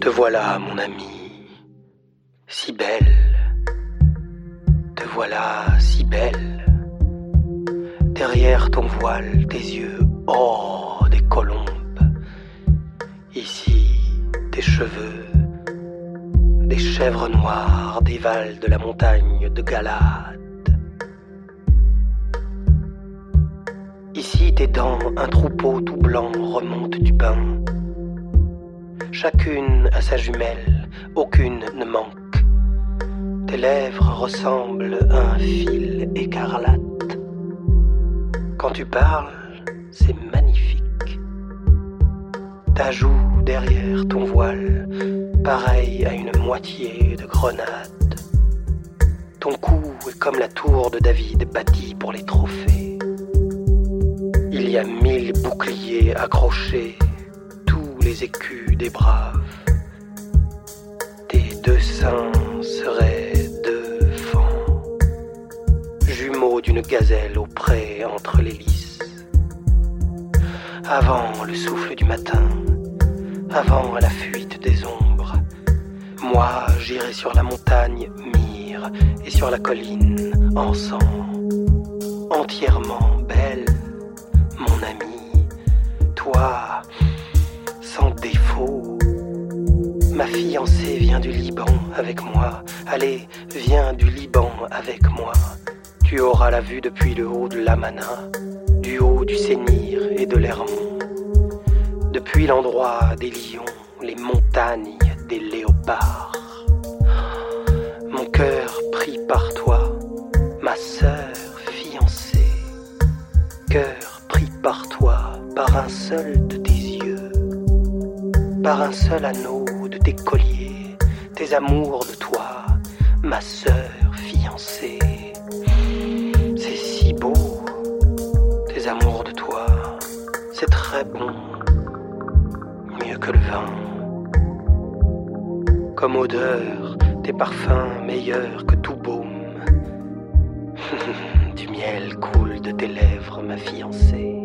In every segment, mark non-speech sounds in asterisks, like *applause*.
Te voilà, mon ami, si belle. Te voilà, si belle. Derrière ton voile, tes yeux, oh, des colombes. Ici, tes cheveux, des chèvres noires dévalent de la montagne de Galade. Ici, tes dents, un troupeau tout blanc remonte du bain. Chacune a sa jumelle, aucune ne manque. Tes lèvres ressemblent à un fil écarlate. Quand tu parles, c'est magnifique. Ta joue derrière ton voile, pareil à une moitié de grenade. Ton cou est comme la tour de David bâtie pour les trophées. Il y a mille boucliers accrochés, écus des braves. Tes deux seins seraient deux fans, jumeaux d'une gazelle au pré entre les lys. Avant le souffle du matin, avant la fuite des ombres, moi j'irai sur la montagne mire et sur la colline encens, entièrement belle, mon ami, toi Ma fiancée vient du Liban avec moi. Allez, viens du Liban avec moi. Tu auras la vue depuis le haut de l'Amana, du haut du Sénir et de l'Hermont. Depuis l'endroit des lions, les montagnes des léopards. Mon cœur pris par toi, ma sœur fiancée. Cœur pris par toi, par un seul de tes yeux, par un seul anneau colliers, tes amours de toi, ma sœur fiancée. C'est si beau, tes amours de toi, c'est très bon, mieux que le vin. Comme odeur, tes parfums meilleurs que tout baume. *laughs* du miel coule de tes lèvres, ma fiancée.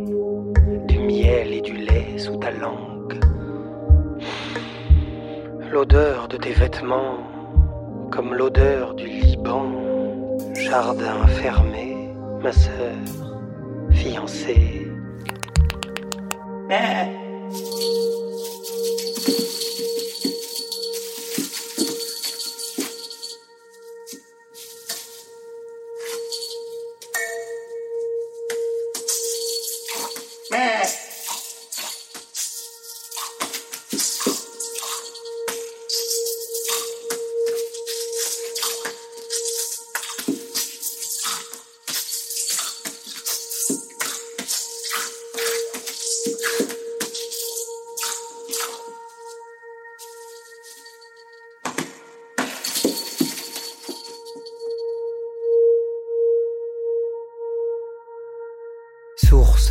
Du miel et du lait sous ta langue. L'odeur de tes vêtements, comme l'odeur du Liban. Jardin fermé, ma sœur, fiancée.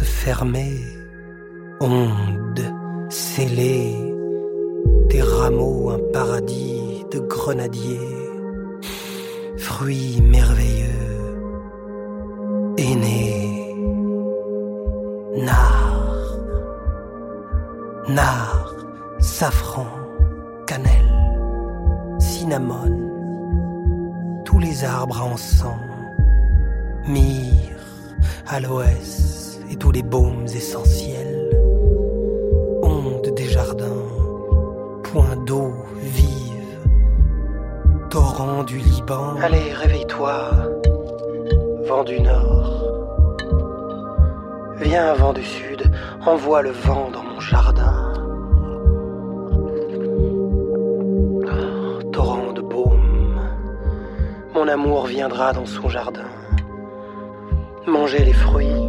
Source fermée, onde scellée, tes rameaux un paradis de grenadiers, fruits merveilleux, aînés, nard, nard, safran, cannelle, cinnamone, tous les arbres encens, myrrhe, aloès tous les baumes essentiels, ondes des jardins, points d'eau vive, torrent du Liban. Allez, réveille-toi, vent du nord. Viens, vent du sud, envoie le vent dans mon jardin. Torrent de baume, mon amour viendra dans son jardin. Manger les fruits